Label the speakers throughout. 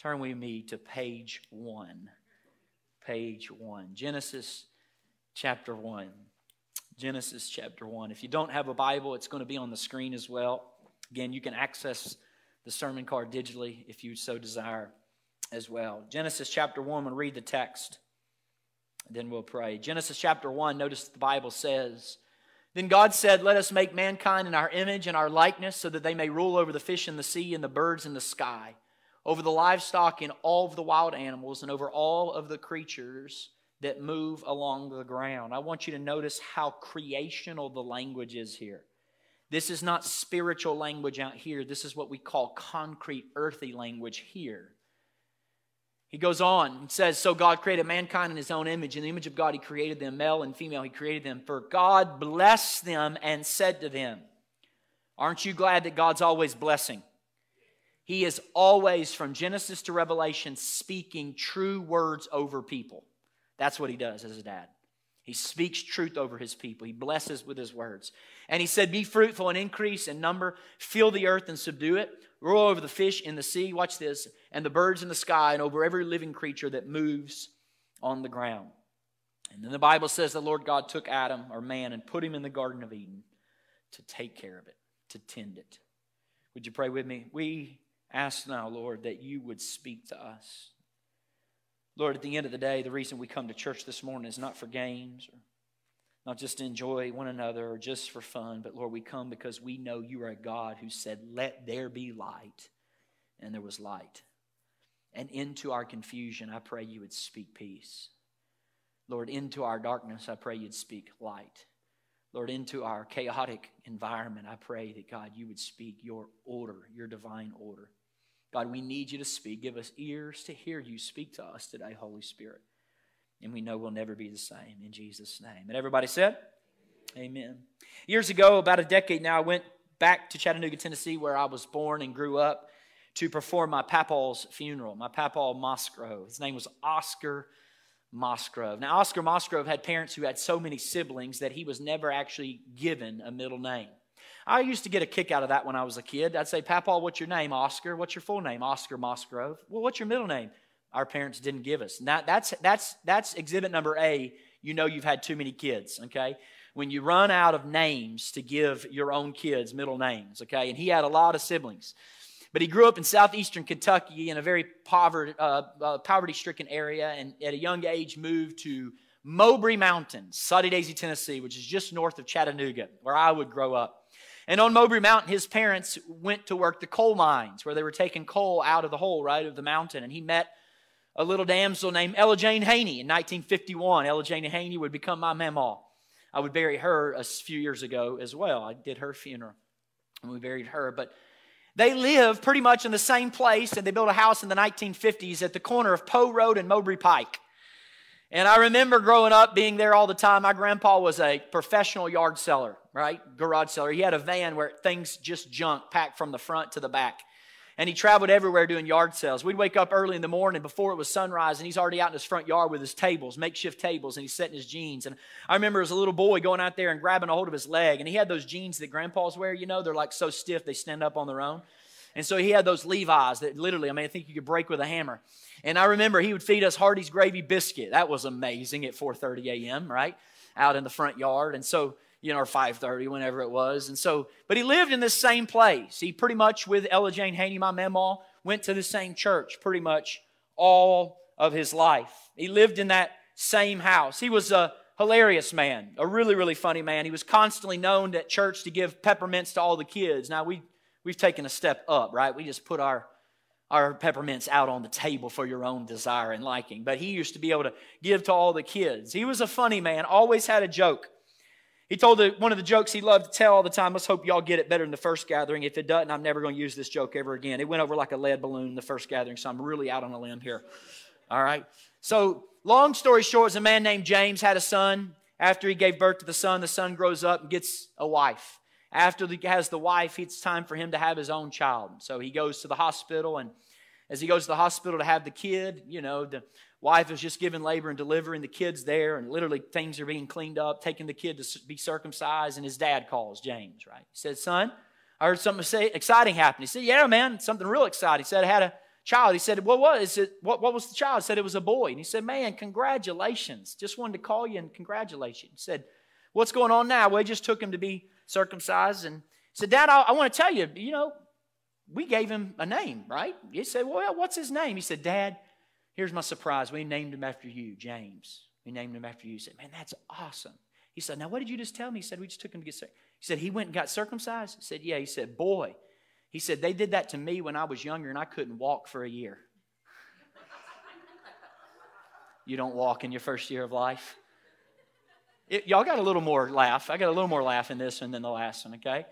Speaker 1: Turn with me to page one. Page one. Genesis chapter one. Genesis chapter one. If you don't have a Bible, it's going to be on the screen as well. Again, you can access the sermon card digitally if you so desire as well. Genesis chapter one, we'll read the text, then we'll pray. Genesis chapter one, notice the Bible says, Then God said, Let us make mankind in our image and our likeness, so that they may rule over the fish in the sea and the birds in the sky over the livestock and all of the wild animals, and over all of the creatures that move along the ground. I want you to notice how creational the language is here. This is not spiritual language out here. This is what we call concrete, earthy language here. He goes on and says, So God created mankind in his own image. In the image of God, he created them, male and female, he created them. For God blessed them and said to them, Aren't you glad that God's always blessing? He is always, from Genesis to Revelation, speaking true words over people. That's what he does as a dad. He speaks truth over his people. He blesses with his words. And he said, Be fruitful and increase in number, fill the earth and subdue it, rule over the fish in the sea, watch this, and the birds in the sky, and over every living creature that moves on the ground. And then the Bible says the Lord God took Adam, or man, and put him in the Garden of Eden to take care of it, to tend it. Would you pray with me? We ask now, Lord, that you would speak to us. Lord, at the end of the day, the reason we come to church this morning is not for games or not just to enjoy one another or just for fun, but Lord, we come because we know you are a God who said, Let there be light. And there was light. And into our confusion, I pray you would speak peace. Lord, into our darkness, I pray you'd speak light. Lord, into our chaotic environment, I pray that God, you would speak your order, your divine order. God, we need you to speak. Give us ears to hear you speak to us today, Holy Spirit. And we know we'll never be the same in Jesus' name. And everybody said, Amen. Years ago, about a decade now, I went back to Chattanooga, Tennessee, where I was born and grew up, to perform my papaw's funeral, my papaw Mosgrove. His name was Oscar Mosgrove. Now, Oscar Mosgrove had parents who had so many siblings that he was never actually given a middle name. I used to get a kick out of that when I was a kid. I'd say, Papa, what's your name? Oscar. What's your full name? Oscar Mosgrove. Well, what's your middle name? Our parents didn't give us. Now, that's, that's, that's exhibit number A. You know you've had too many kids, okay? When you run out of names to give your own kids middle names, okay? And he had a lot of siblings. But he grew up in southeastern Kentucky in a very poverty, uh, uh, poverty-stricken area and at a young age moved to Mowbray Mountains, Soddy Daisy, Tennessee, which is just north of Chattanooga, where I would grow up. And on Mowbray Mountain, his parents went to work the coal mines where they were taking coal out of the hole, right, of the mountain. And he met a little damsel named Ella Jane Haney in 1951. Ella Jane Haney would become my mama. I would bury her a few years ago as well. I did her funeral and we buried her. But they live pretty much in the same place and they built a house in the 1950s at the corner of Poe Road and Mowbray Pike. And I remember growing up being there all the time. My grandpa was a professional yard seller, right? Garage seller. He had a van where things just junk packed from the front to the back. And he traveled everywhere doing yard sales. We'd wake up early in the morning before it was sunrise, and he's already out in his front yard with his tables, makeshift tables, and he's setting his jeans. And I remember as a little boy going out there and grabbing a hold of his leg, and he had those jeans that grandpas wear, you know, they're like so stiff they stand up on their own. And so he had those Levi's that literally, I mean, I think you could break with a hammer. And I remember he would feed us Hardee's gravy biscuit. That was amazing at 4:30 a.m., right? Out in the front yard. And so, you know, or 5:30, whenever it was. And so, but he lived in this same place. He pretty much with Ella Jane Haney, my mamaw, went to the same church pretty much all of his life. He lived in that same house. He was a hilarious man, a really, really funny man. He was constantly known at church to give peppermints to all the kids. Now we we've taken a step up, right? We just put our our peppermints out on the table for your own desire and liking. But he used to be able to give to all the kids. He was a funny man, always had a joke. He told the, one of the jokes he loved to tell all the time. Let's hope y'all get it better than the first gathering. If it doesn't, I'm never going to use this joke ever again. It went over like a lead balloon in the first gathering, so I'm really out on a limb here. All right. So, long story short, is a man named James had a son. After he gave birth to the son, the son grows up and gets a wife. After he has the wife, it's time for him to have his own child. So he goes to the hospital, and as he goes to the hospital to have the kid, you know, the wife is just giving labor and delivering the kids there, and literally things are being cleaned up, taking the kid to be circumcised, and his dad calls James, right? He said, Son, I heard something exciting happen. He said, Yeah, man, something real exciting. He said, I had a child. He said, What was it? What, what was the child? He said, It was a boy. And he said, Man, congratulations. Just wanted to call you and congratulate you. He said, What's going on now? Well, he just took him to be circumcised. And said, Dad, I, I want to tell you, you know, we gave him a name, right? He said, Well, what's his name? He said, Dad, here's my surprise. We named him after you, James. We named him after you. He said, Man, that's awesome. He said, Now, what did you just tell me? He said, We just took him to get circumcised. He said, He went and got circumcised? He said, Yeah. He said, Boy, he said, They did that to me when I was younger and I couldn't walk for a year. you don't walk in your first year of life. It, y'all got a little more laugh. I got a little more laugh in this one than the last one, okay?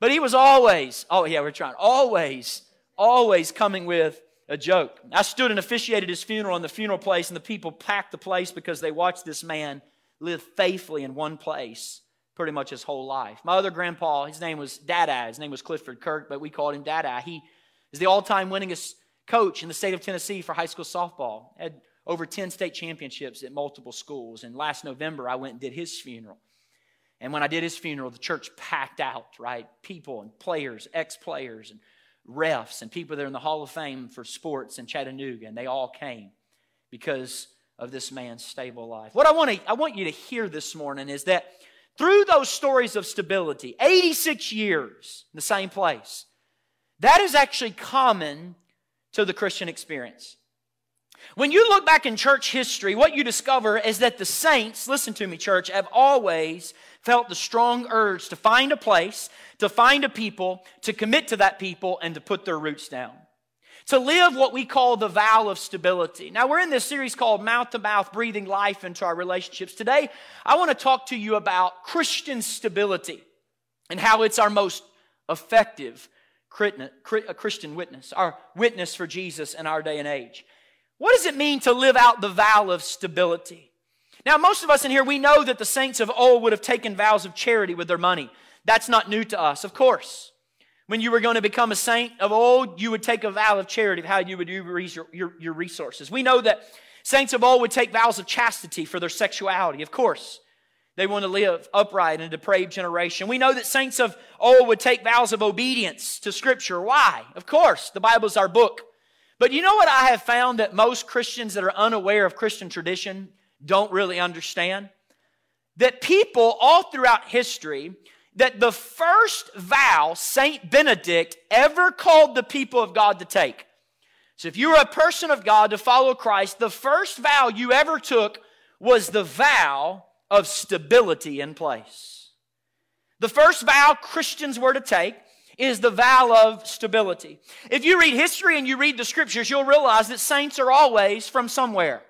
Speaker 1: But he was always, oh yeah, we're trying, always, always coming with a joke. I stood and officiated his funeral in the funeral place, and the people packed the place because they watched this man live faithfully in one place pretty much his whole life. My other grandpa, his name was Dada. His name was Clifford Kirk, but we called him Dada. He is the all-time winningest coach in the state of Tennessee for high school softball. Had over 10 state championships at multiple schools. And last November, I went and did his funeral. And when I did his funeral, the church packed out, right? People and players, ex players, and refs, and people that are in the Hall of Fame for sports in Chattanooga. And they all came because of this man's stable life. What I want, to, I want you to hear this morning is that through those stories of stability, 86 years in the same place, that is actually common to the Christian experience. When you look back in church history, what you discover is that the saints, listen to me, church, have always felt the strong urge to find a place, to find a people, to commit to that people, and to put their roots down. To live what we call the vow of stability. Now, we're in this series called Mouth to Mouth Breathing Life into Our Relationships. Today, I want to talk to you about Christian stability and how it's our most effective Christian witness, our witness for Jesus in our day and age. What does it mean to live out the vow of stability? Now, most of us in here, we know that the saints of old would have taken vows of charity with their money. That's not new to us, of course. When you were going to become a saint of old, you would take a vow of charity of how you would use your, your, your resources. We know that saints of old would take vows of chastity for their sexuality, of course. They want to live upright in a depraved generation. We know that saints of old would take vows of obedience to Scripture. Why? Of course, the Bible is our book. But you know what I have found that most Christians that are unaware of Christian tradition don't really understand? That people all throughout history, that the first vow Saint Benedict ever called the people of God to take. So if you were a person of God to follow Christ, the first vow you ever took was the vow of stability in place. The first vow Christians were to take is the vow of stability. If you read history and you read the scriptures, you'll realize that saints are always from somewhere.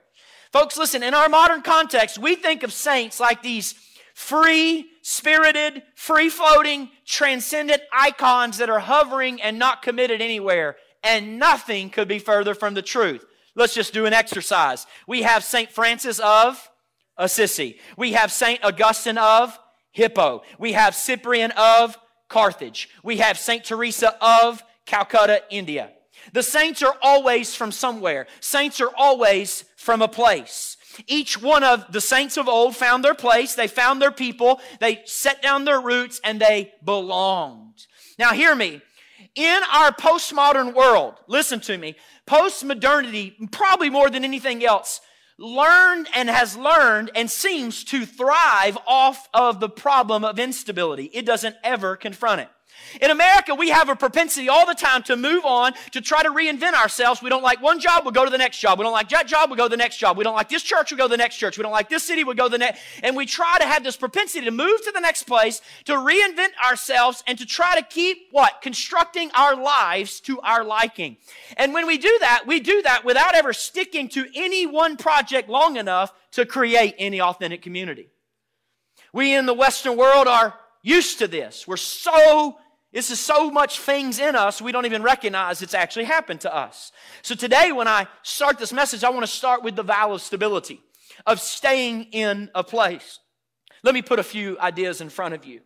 Speaker 1: Folks, listen, in our modern context, we think of saints like these free, spirited, free floating, transcendent icons that are hovering and not committed anywhere. And nothing could be further from the truth. Let's just do an exercise. We have St. Francis of Assisi. We have St. Augustine of Hippo. We have Cyprian of Carthage. We have St. Teresa of Calcutta, India. The saints are always from somewhere. Saints are always from a place. Each one of the saints of old found their place. They found their people. They set down their roots and they belonged. Now hear me. In our postmodern world, listen to me, postmodernity, probably more than anything else, learned and has learned and seems to thrive off of the problem of instability. It doesn't ever confront it. In America, we have a propensity all the time to move on, to try to reinvent ourselves. We don't like one job, we'll go to the next job. We don't like that job, we'll go to the next job. We don't like this church, we'll go to the next church. We don't like this city, we'll go to the next. And we try to have this propensity to move to the next place, to reinvent ourselves, and to try to keep what? Constructing our lives to our liking. And when we do that, we do that without ever sticking to any one project long enough to create any authentic community. We in the Western world are used to this. We're so, this is so much things in us, we don't even recognize it's actually happened to us. So today, when I start this message, I want to start with the vow of stability, of staying in a place. Let me put a few ideas in front of you.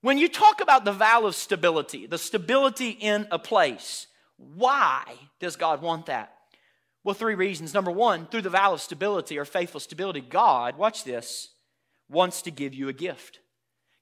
Speaker 1: When you talk about the vow of stability, the stability in a place, why does God want that? Well, three reasons. Number one, through the vow of stability or faithful stability, God, watch this, wants to give you a gift.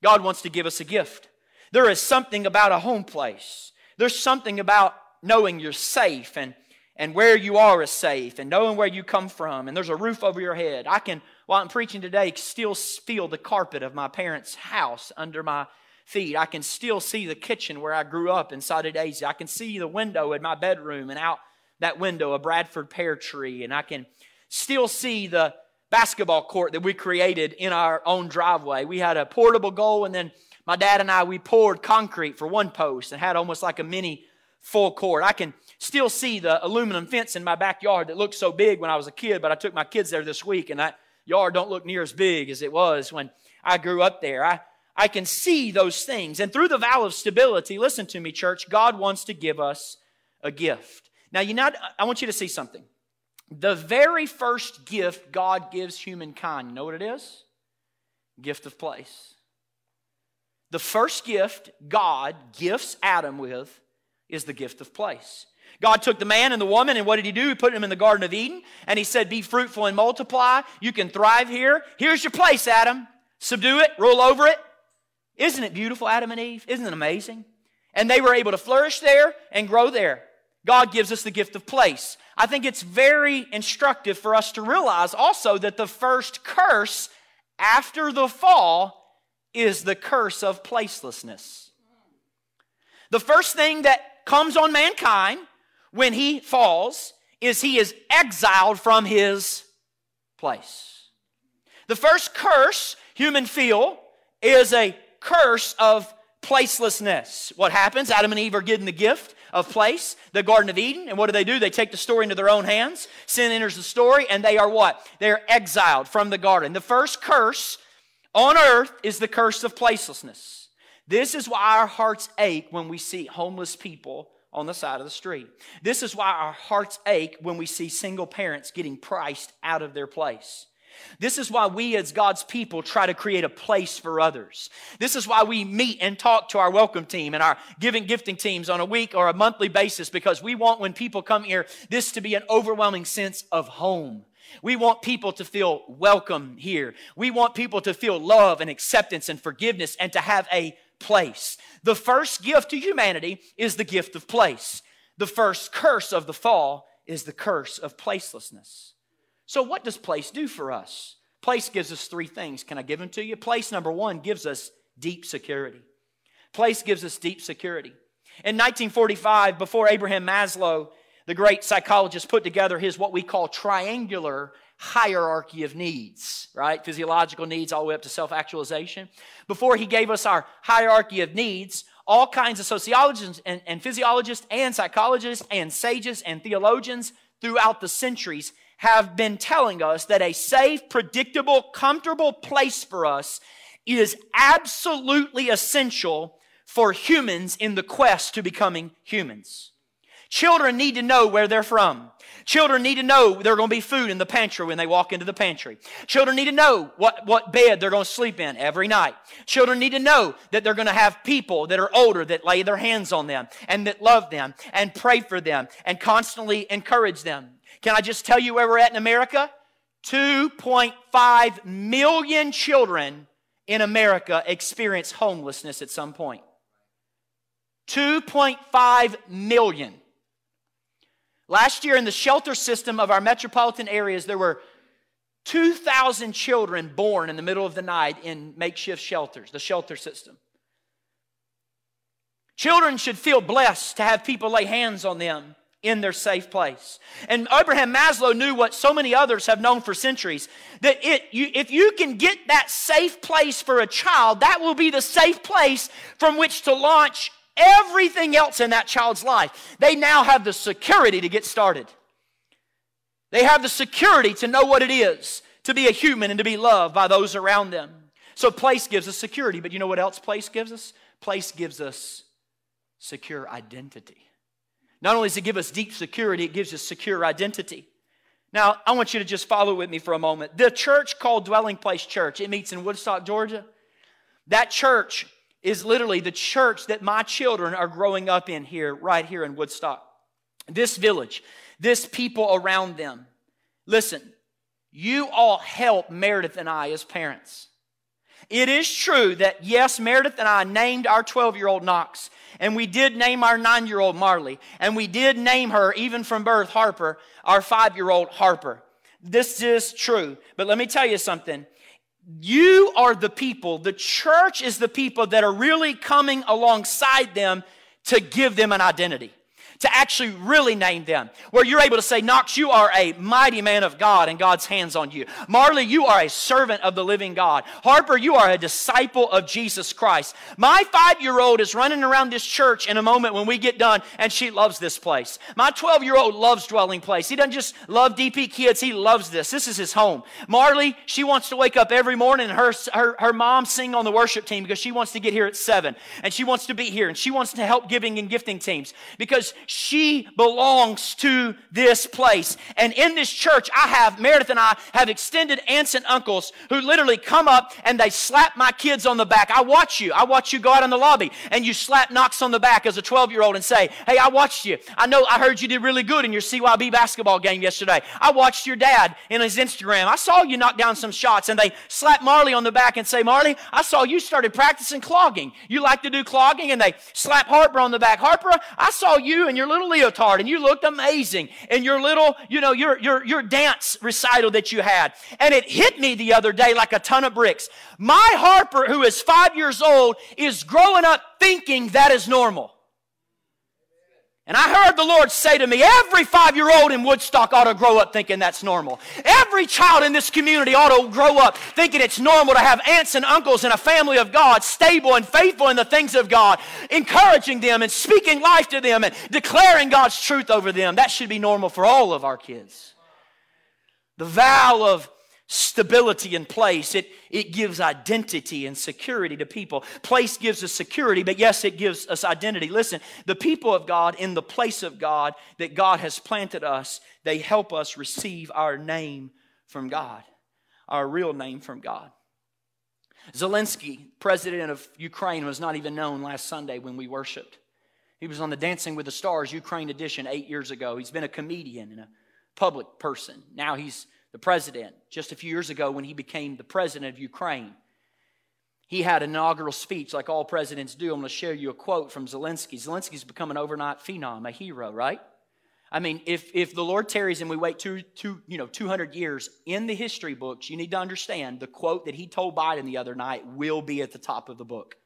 Speaker 1: God wants to give us a gift. There is something about a home place. There's something about knowing you're safe and, and where you are is safe and knowing where you come from and there's a roof over your head. I can, while I'm preaching today, still feel the carpet of my parents' house under my feet. I can still see the kitchen where I grew up inside of Daisy. I can see the window in my bedroom and out that window a Bradford pear tree. And I can still see the basketball court that we created in our own driveway. We had a portable goal, and then my dad and I, we poured concrete for one post and had almost like a mini full court. I can still see the aluminum fence in my backyard that looked so big when I was a kid, but I took my kids there this week, and that yard don't look near as big as it was when I grew up there. I I can see those things. And through the vow of stability, listen to me, church, God wants to give us a gift. Now, you know, I want you to see something. The very first gift God gives humankind, you know what it is? Gift of place. The first gift God gifts Adam with is the gift of place. God took the man and the woman, and what did He do? He put them in the Garden of Eden, and He said, Be fruitful and multiply. You can thrive here. Here's your place, Adam. Subdue it, rule over it, isn't it beautiful, Adam and Eve? Isn't it amazing? And they were able to flourish there and grow there. God gives us the gift of place. I think it's very instructive for us to realize also that the first curse after the fall is the curse of placelessness. The first thing that comes on mankind when he falls is he is exiled from his place. The first curse human feel is a curse of placelessness. What happens? Adam and Eve are given the gift of place, the Garden of Eden. And what do they do? They take the story into their own hands. Sin enters the story, and they are what? They're exiled from the garden. The first curse on earth is the curse of placelessness. This is why our hearts ache when we see homeless people on the side of the street. This is why our hearts ache when we see single parents getting priced out of their place. This is why we, as God's people, try to create a place for others. This is why we meet and talk to our welcome team and our giving gifting teams on a week or a monthly basis because we want, when people come here, this to be an overwhelming sense of home. We want people to feel welcome here. We want people to feel love and acceptance and forgiveness and to have a place. The first gift to humanity is the gift of place. The first curse of the fall is the curse of placelessness. So, what does place do for us? Place gives us three things. Can I give them to you? Place number one gives us deep security. Place gives us deep security. In 1945, before Abraham Maslow, the great psychologist, put together his what we call triangular hierarchy of needs, right? Physiological needs all the way up to self actualization. Before he gave us our hierarchy of needs, all kinds of sociologists and, and physiologists and psychologists and sages and theologians throughout the centuries have been telling us that a safe, predictable, comfortable place for us is absolutely essential for humans in the quest to becoming humans. Children need to know where they're from. Children need to know there's going to be food in the pantry when they walk into the pantry. Children need to know what, what bed they're going to sleep in every night. Children need to know that they're going to have people that are older that lay their hands on them and that love them and pray for them and constantly encourage them. Can I just tell you where we're at in America? 2.5 million children in America experience homelessness at some point. 2.5 million. Last year, in the shelter system of our metropolitan areas, there were 2,000 children born in the middle of the night in makeshift shelters, the shelter system. Children should feel blessed to have people lay hands on them in their safe place. And Abraham Maslow knew what so many others have known for centuries that it, you, if you can get that safe place for a child, that will be the safe place from which to launch everything else in that child's life. They now have the security to get started. They have the security to know what it is to be a human and to be loved by those around them. So place gives us security, but you know what else place gives us? Place gives us secure identity. Not only does it give us deep security, it gives us secure identity. Now, I want you to just follow with me for a moment. The church called Dwelling Place Church, it meets in Woodstock, Georgia. That church is literally the church that my children are growing up in here, right here in Woodstock. This village, this people around them. Listen, you all help Meredith and I as parents. It is true that, yes, Meredith and I named our 12 year old Knox, and we did name our nine year old Marley, and we did name her, even from birth, Harper, our five year old Harper. This is true. But let me tell you something. You are the people, the church is the people that are really coming alongside them to give them an identity to actually really name them. Where you're able to say, Knox, you are a mighty man of God and God's hands on you. Marley, you are a servant of the living God. Harper, you are a disciple of Jesus Christ. My five year old is running around this church in a moment when we get done and she loves this place. My 12 year old loves Dwelling Place. He doesn't just love DP kids, he loves this. This is his home. Marley, she wants to wake up every morning and her, her, her mom sing on the worship team because she wants to get here at seven and she wants to be here and she wants to help giving and gifting teams because she belongs to this place. And in this church, I have, Meredith and I have extended aunts and uncles who literally come up and they slap my kids on the back. I watch you. I watch you go out in the lobby and you slap Knox on the back as a 12 year old and say, Hey, I watched you. I know I heard you did really good in your CYB basketball game yesterday. I watched your dad in his Instagram. I saw you knock down some shots. And they slap Marley on the back and say, Marley, I saw you started practicing clogging. You like to do clogging? And they slap Harper on the back. Harper, I saw you and your little leotard and you looked amazing in your little, you know, your, your, your dance recital that you had. And it hit me the other day like a ton of bricks. My Harper, who is five years old, is growing up thinking that is normal. And I heard the Lord say to me, every five year old in Woodstock ought to grow up thinking that's normal. Every child in this community ought to grow up thinking it's normal to have aunts and uncles and a family of God, stable and faithful in the things of God, encouraging them and speaking life to them and declaring God's truth over them. That should be normal for all of our kids. The vow of stability in place. It, it gives identity and security to people. Place gives us security, but yes, it gives us identity. Listen, the people of God in the place of God that God has planted us, they help us receive our name from God, our real name from God. Zelensky, president of Ukraine, was not even known last Sunday when we worshiped. He was on the Dancing with the Stars Ukraine edition eight years ago. He's been a comedian and a public person. Now he's the president, just a few years ago when he became the president of Ukraine. He had an inaugural speech like all presidents do. I'm going to share you a quote from Zelensky. Zelensky's become an overnight phenom, a hero, right? I mean, if, if the Lord tarries and we wait two, two, you know, 200 years in the history books, you need to understand the quote that he told Biden the other night will be at the top of the book.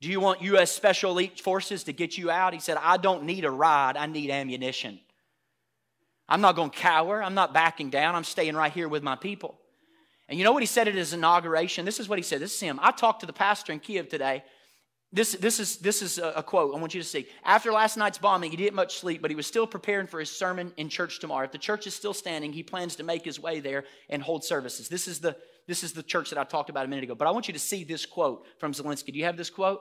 Speaker 1: Do you want U.S. Special Elite Forces to get you out? He said, I don't need a ride, I need ammunition. I'm not going to cower. I'm not backing down. I'm staying right here with my people. And you know what he said at his inauguration? This is what he said. This is him. I talked to the pastor in Kiev today. This, this is, this is a, a quote I want you to see. After last night's bombing, he didn't much sleep, but he was still preparing for his sermon in church tomorrow. If the church is still standing, he plans to make his way there and hold services. This is the, this is the church that I talked about a minute ago. But I want you to see this quote from Zelensky. Do you have this quote?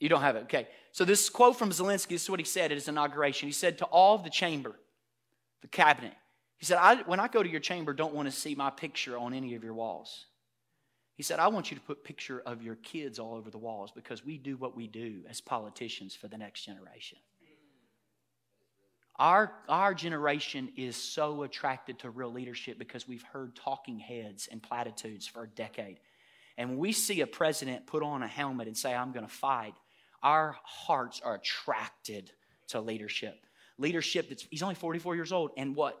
Speaker 1: You don't have it. Okay. So this quote from Zelensky, this is what he said at his inauguration. He said, To all of the chamber, the cabinet. He said, I, When I go to your chamber, don't want to see my picture on any of your walls. He said, I want you to put picture of your kids all over the walls because we do what we do as politicians for the next generation. Our, our generation is so attracted to real leadership because we've heard talking heads and platitudes for a decade. And when we see a president put on a helmet and say, I'm going to fight, our hearts are attracted to leadership leadership that's, he's only 44 years old, and what?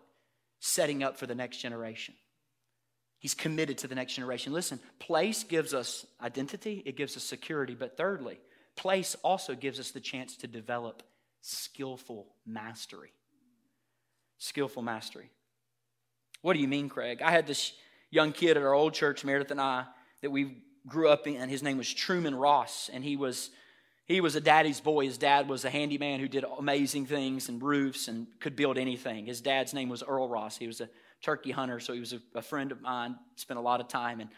Speaker 1: Setting up for the next generation. He's committed to the next generation. Listen, place gives us identity, it gives us security, but thirdly, place also gives us the chance to develop skillful mastery. Skillful mastery. What do you mean, Craig? I had this young kid at our old church, Meredith and I, that we grew up in, and his name was Truman Ross, and he was he was a daddy's boy. His dad was a handyman who did amazing things and roofs and could build anything. His dad's name was Earl Ross. He was a turkey hunter, so he was a, a friend of mine, spent a lot of time. And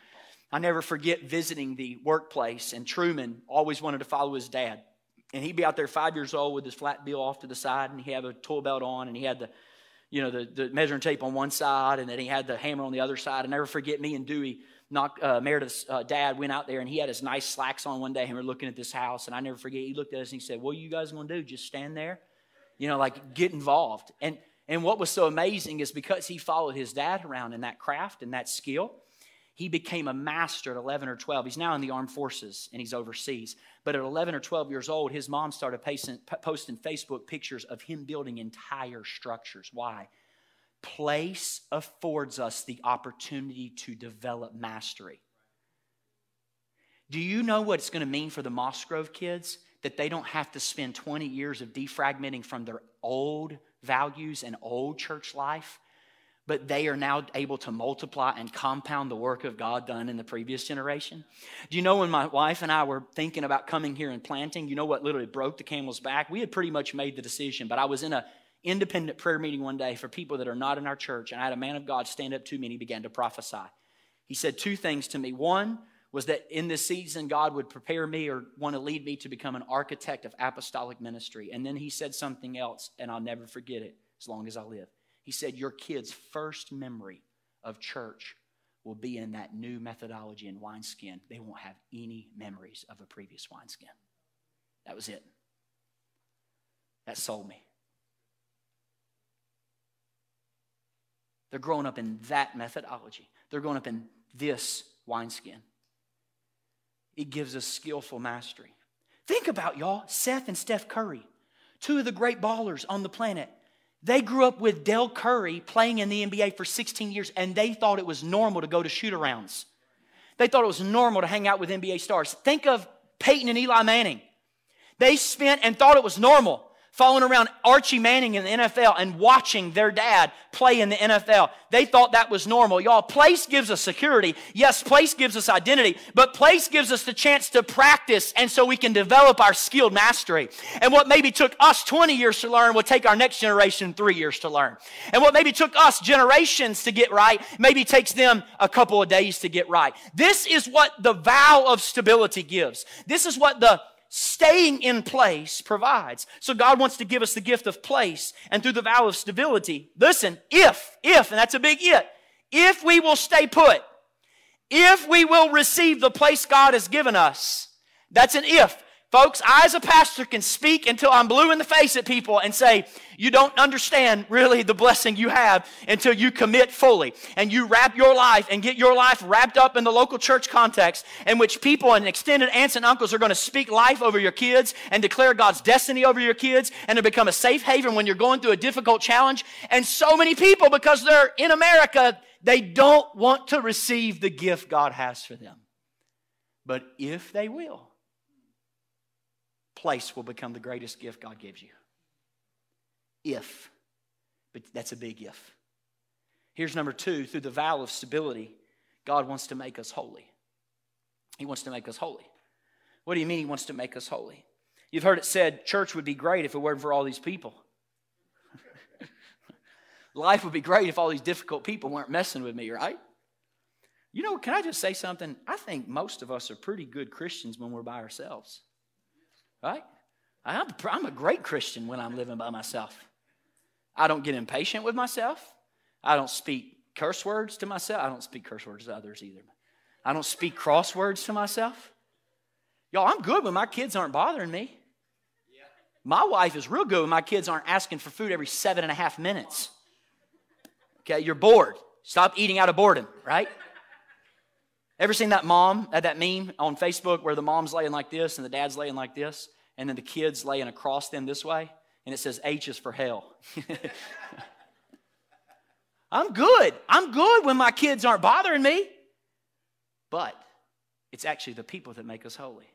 Speaker 1: I never forget visiting the workplace, and Truman always wanted to follow his dad. And he'd be out there five years old with his flat bill off to the side, and he had a tool belt on, and he had the, you know, the, the measuring tape on one side, and then he had the hammer on the other side. I never forget me and Dewey, knocked, uh, Meredith's uh, dad, went out there, and he had his nice slacks on one day, and we are looking at this house, and I never forget, he looked at us and he said, "What are you guys going to do? Just stand there, you know, like get involved." And and what was so amazing is because he followed his dad around in that craft and that skill he became a master at 11 or 12. He's now in the armed forces and he's overseas. But at 11 or 12 years old, his mom started posting Facebook pictures of him building entire structures. Why? Place affords us the opportunity to develop mastery. Do you know what it's going to mean for the Mosgrove kids? That they don't have to spend 20 years of defragmenting from their old values and old church life but they are now able to multiply and compound the work of God done in the previous generation. Do you know when my wife and I were thinking about coming here and planting, you know what literally broke the camel's back? We had pretty much made the decision, but I was in a independent prayer meeting one day for people that are not in our church, and I had a man of God stand up to me and he began to prophesy. He said two things to me. One was that in this season, God would prepare me or want to lead me to become an architect of apostolic ministry. And then he said something else, and I'll never forget it as long as I live. He said, Your kid's first memory of church will be in that new methodology in wineskin. They won't have any memories of a previous wineskin. That was it. That sold me. They're growing up in that methodology. They're growing up in this wineskin. It gives us skillful mastery. Think about y'all, Seth and Steph Curry, two of the great ballers on the planet. They grew up with Dell Curry playing in the NBA for 16 years, and they thought it was normal to go to shoot arounds. They thought it was normal to hang out with NBA stars. Think of Peyton and Eli Manning. They spent and thought it was normal following around Archie Manning in the NFL and watching their dad play in the NFL. They thought that was normal. Y'all, place gives us security. Yes, place gives us identity, but place gives us the chance to practice and so we can develop our skilled mastery. And what maybe took us 20 years to learn will take our next generation three years to learn. And what maybe took us generations to get right maybe takes them a couple of days to get right. This is what the vow of stability gives. This is what the staying in place provides. So God wants to give us the gift of place and through the vow of stability. Listen, if, if, and that's a big if, if we will stay put, if we will receive the place God has given us, that's an if. Folks, I as a pastor can speak until I'm blue in the face at people and say, you don't understand really the blessing you have until you commit fully and you wrap your life and get your life wrapped up in the local church context in which people and extended aunts and uncles are going to speak life over your kids and declare God's destiny over your kids and to become a safe haven when you're going through a difficult challenge. And so many people, because they're in America, they don't want to receive the gift God has for them. But if they will, place will become the greatest gift God gives you. If. But that's a big if. Here's number two through the vow of stability, God wants to make us holy. He wants to make us holy. What do you mean He wants to make us holy? You've heard it said, church would be great if it weren't for all these people. Life would be great if all these difficult people weren't messing with me, right? You know, can I just say something? I think most of us are pretty good Christians when we're by ourselves. Right? I'm, I'm a great Christian when I'm living by myself. I don't get impatient with myself. I don't speak curse words to myself. I don't speak curse words to others either. I don't speak cross words to myself. Y'all, I'm good when my kids aren't bothering me. My wife is real good when my kids aren't asking for food every seven and a half minutes. Okay, you're bored. Stop eating out of boredom, right? Ever seen that mom, uh, that meme on Facebook where the mom's laying like this and the dad's laying like this, and then the kid's laying across them this way, and it says H is for hell. I'm good. I'm good when my kids aren't bothering me. But it's actually the people that make us holy.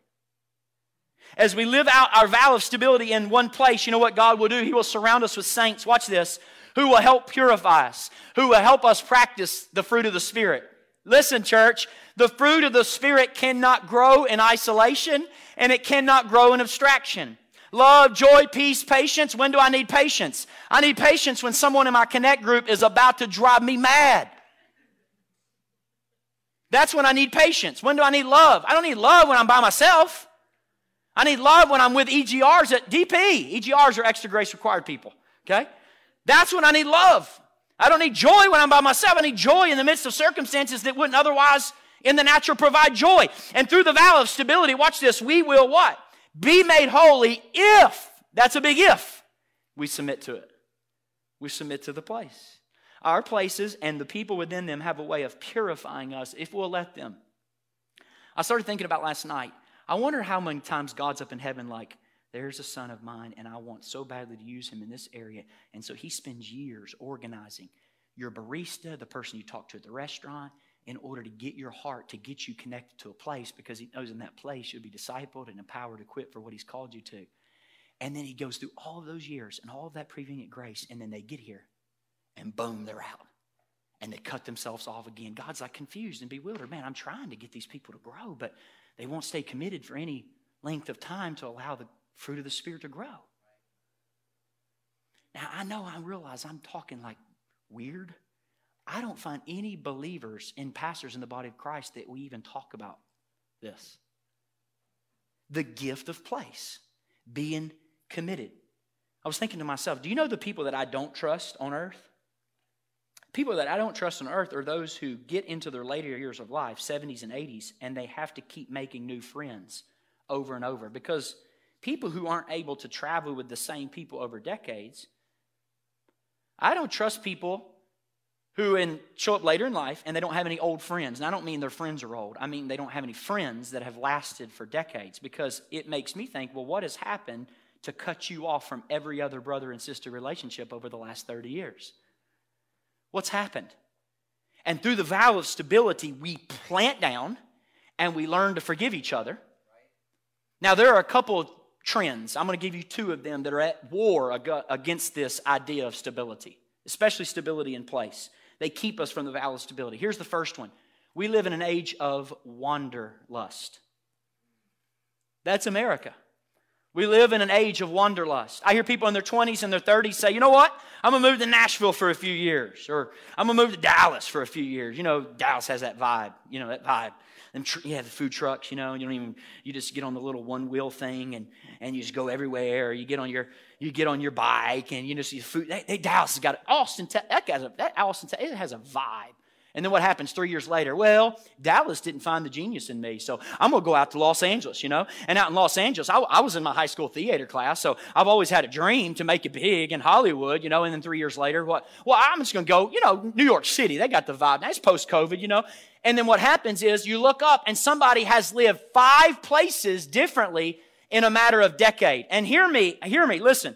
Speaker 1: As we live out our vow of stability in one place, you know what God will do? He will surround us with saints. Watch this. Who will help purify us, who will help us practice the fruit of the Spirit. Listen, church, the fruit of the Spirit cannot grow in isolation and it cannot grow in abstraction. Love, joy, peace, patience. When do I need patience? I need patience when someone in my connect group is about to drive me mad. That's when I need patience. When do I need love? I don't need love when I'm by myself. I need love when I'm with EGRs at DP. EGRs are extra grace required people. Okay? That's when I need love. I don't need joy when I'm by myself. I need joy in the midst of circumstances that wouldn't otherwise in the natural provide joy. And through the vow of stability, watch this, we will what? Be made holy if, that's a big if, we submit to it. We submit to the place. Our places and the people within them have a way of purifying us if we'll let them. I started thinking about last night. I wonder how many times God's up in heaven, like, there's a son of mine, and I want so badly to use him in this area. And so he spends years organizing your barista, the person you talk to at the restaurant, in order to get your heart, to get you connected to a place, because he knows in that place you'll be discipled and empowered, equipped for what he's called you to. And then he goes through all of those years and all of that prevenient grace, and then they get here, and boom, they're out. And they cut themselves off again. God's like confused and bewildered. Man, I'm trying to get these people to grow, but they won't stay committed for any length of time to allow the fruit of the Spirit to grow. Now, I know I realize I'm talking like weird. I don't find any believers and pastors in the body of Christ that we even talk about this. The gift of place, being committed. I was thinking to myself, do you know the people that I don't trust on earth? People that I don't trust on earth are those who get into their later years of life, 70s and 80s, and they have to keep making new friends over and over because people who aren't able to travel with the same people over decades. I don't trust people who in, show up later in life and they don't have any old friends. And I don't mean their friends are old. I mean they don't have any friends that have lasted for decades because it makes me think, well, what has happened to cut you off from every other brother and sister relationship over the last 30 years? What's happened? And through the vow of stability, we plant down and we learn to forgive each other. Now, there are a couple trends. I'm going to give you two of them that are at war against this idea of stability, especially stability in place. They keep us from the vow of stability. Here's the first one we live in an age of wanderlust. That's America. We live in an age of wanderlust. I hear people in their 20s and their 30s say, you know what? I'm going to move to Nashville for a few years, or I'm going to move to Dallas for a few years. You know, Dallas has that vibe, you know, that vibe. Tr- yeah, the food trucks, you know, you don't even, you just get on the little one wheel thing and, and you just go everywhere. You get on your, you get on your bike and you just see food. They, they Dallas has got Austin, that guy's a, that Austin, it has a vibe. And then what happens three years later? Well, Dallas didn't find the genius in me, so I'm to go out to Los Angeles, you know? And out in Los Angeles, I, I, was in my high school theater class, so I've always had a dream to make it big in Hollywood, you know? And then three years later, what? Well, I'm just to go, you know, New York City, they got the vibe. Now, it's post COVID, you know? And then what happens is you look up and somebody has lived five places differently in a matter of decade. And hear me, hear me, listen.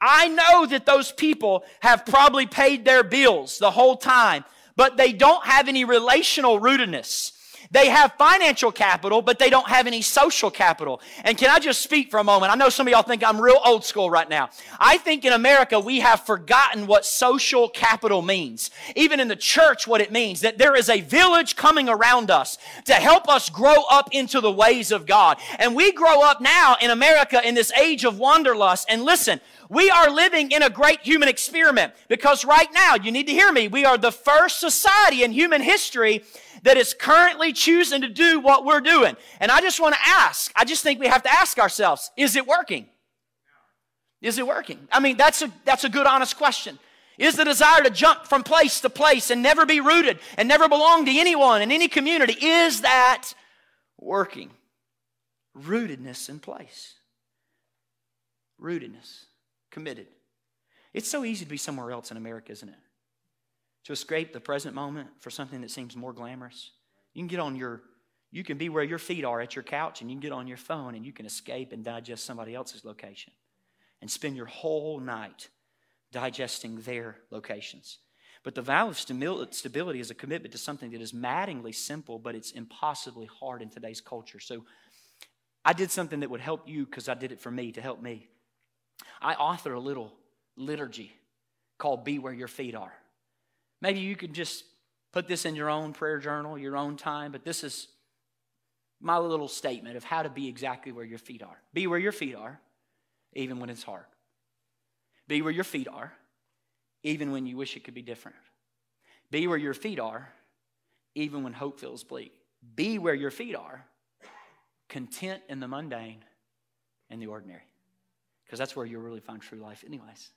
Speaker 1: I know that those people have probably paid their bills the whole time but they don't have any relational rootedness. They have financial capital, but they don't have any social capital. And can I just speak for a moment? I know some of y'all think I'm real old school right now. I think in America we have forgotten what social capital means. Even in the church, what it means that there is a village coming around us to help us grow up into the ways of God. And we grow up now in America in this age of wanderlust. And listen, we are living in a great human experiment because right now, you need to hear me, we are the first society in human history that is currently choosing to do what we're doing. And I just want to ask, I just think we have to ask ourselves, is it working? Is it working? I mean, that's a, that's a good, honest question. Is the desire to jump from place to place and never be rooted and never belong to anyone in any community, is that working? Rootedness in place. Rootedness committed. It's so easy to be somewhere else in America, isn't it? To escape the present moment for something that seems more glamorous. You can get on your, you can be where your feet are at your couch and you can get on your phone and you can escape and digest somebody else's location and spend your whole night digesting their locations. But the vow of stability is a commitment to something that is maddeningly simple, but it's impossibly hard in today's culture. So I did something that would help you because I did it for me to help me. I author a little liturgy called Be Where Your Feet Are. Maybe you could just put this in your own prayer journal, your own time, but this is my little statement of how to be exactly where your feet are. Be where your feet are, even when it's hard. Be where your feet are, even when you wish it could be different. Be where your feet are, even when hope feels bleak. Be where your feet are, content in the mundane and the ordinary. Because that's where you'll really find true life, anyways.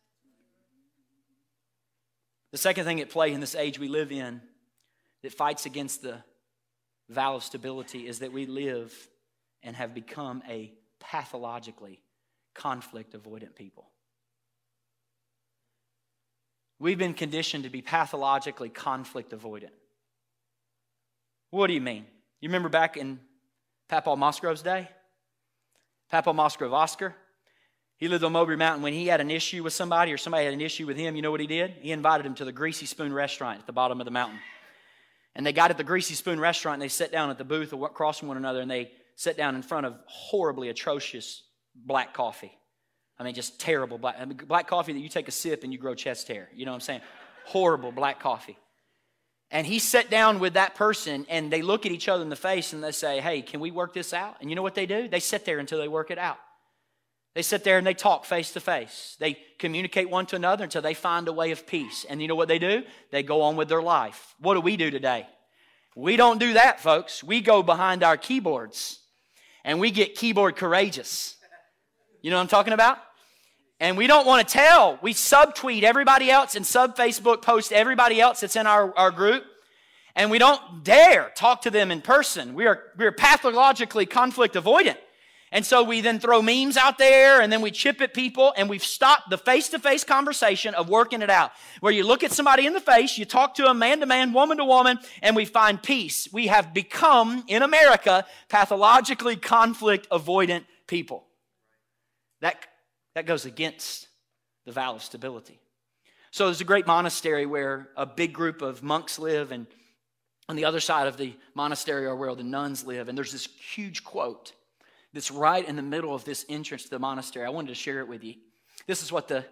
Speaker 1: The second thing at play in this age we live in that fights against the vow of stability is that we live and have become a pathologically conflict avoidant people. We've been conditioned to be pathologically conflict avoidant. What do you mean? You remember back in Papa Mosgrove's day? Papa Mosgrove Oscar? He lived on Mulberry Mountain. When he had an issue with somebody or somebody had an issue with him, you know what he did? He invited him to the Greasy Spoon restaurant at the bottom of the mountain. And they got at the Greasy Spoon restaurant and they sat down at the booth across from one another and they sat down in front of horribly atrocious black coffee. I mean, just terrible black, I mean, black coffee that you take a sip and you grow chest hair. You know what I'm saying? Horrible black coffee. And he sat down with that person and they look at each other in the face and they say, Hey, can we work this out? And you know what they do? They sit there until they work it out. They sit there and they talk face to face. They communicate one to another until they find a way of peace. And you know what they do? They go on with their life. What do we do today? We don't do that, folks. We go behind our keyboards and we get keyboard courageous. You know what I'm talking about? And we don't want to tell. We subtweet everybody else and sub Facebook post everybody else that's in our, our group. And we don't dare talk to them in person. We are, we are pathologically conflict avoidant. And so we then throw memes out there and then we chip at people and we've stopped the face to face conversation of working it out. Where you look at somebody in the face, you talk to them man to man, woman to woman, and we find peace. We have become, in America, pathologically conflict avoidant people. That that goes against the vow of stability. So there's a great monastery where a big group of monks live, and on the other side of the monastery are where the nuns live. And there's this huge quote that's right in the middle of this entrance to the monastery. I wanted to share it with you. This is what the,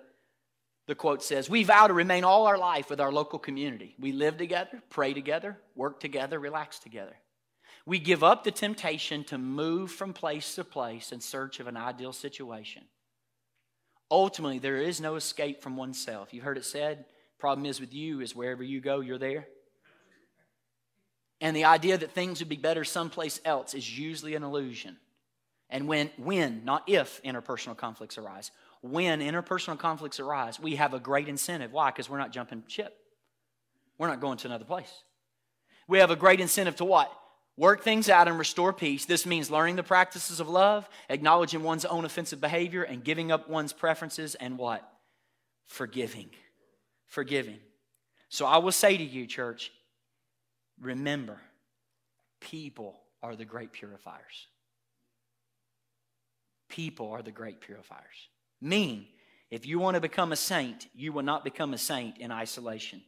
Speaker 1: the quote says We vow to remain all our life with our local community. We live together, pray together, work together, relax together. We give up the temptation to move from place to place in search of an ideal situation. Ultimately, there is no escape from oneself. You've heard it said, problem is with you is wherever you go, you're there. And the idea that things would be better someplace else is usually an illusion. And when, when, not if interpersonal conflicts arise, when interpersonal conflicts arise, we have a great incentive. Why? Because we're not jumping ship. We're not going to another place. We have a great incentive to what? Work things out and restore peace. This means learning the practices of love, acknowledging one's own offensive behavior, and giving up one's preferences and what? Forgiving. Forgiving. So I will say to you, church, remember, people are the great purifiers. People are the great purifiers. Meaning, if you want to become a saint, you will not become a saint in isolation.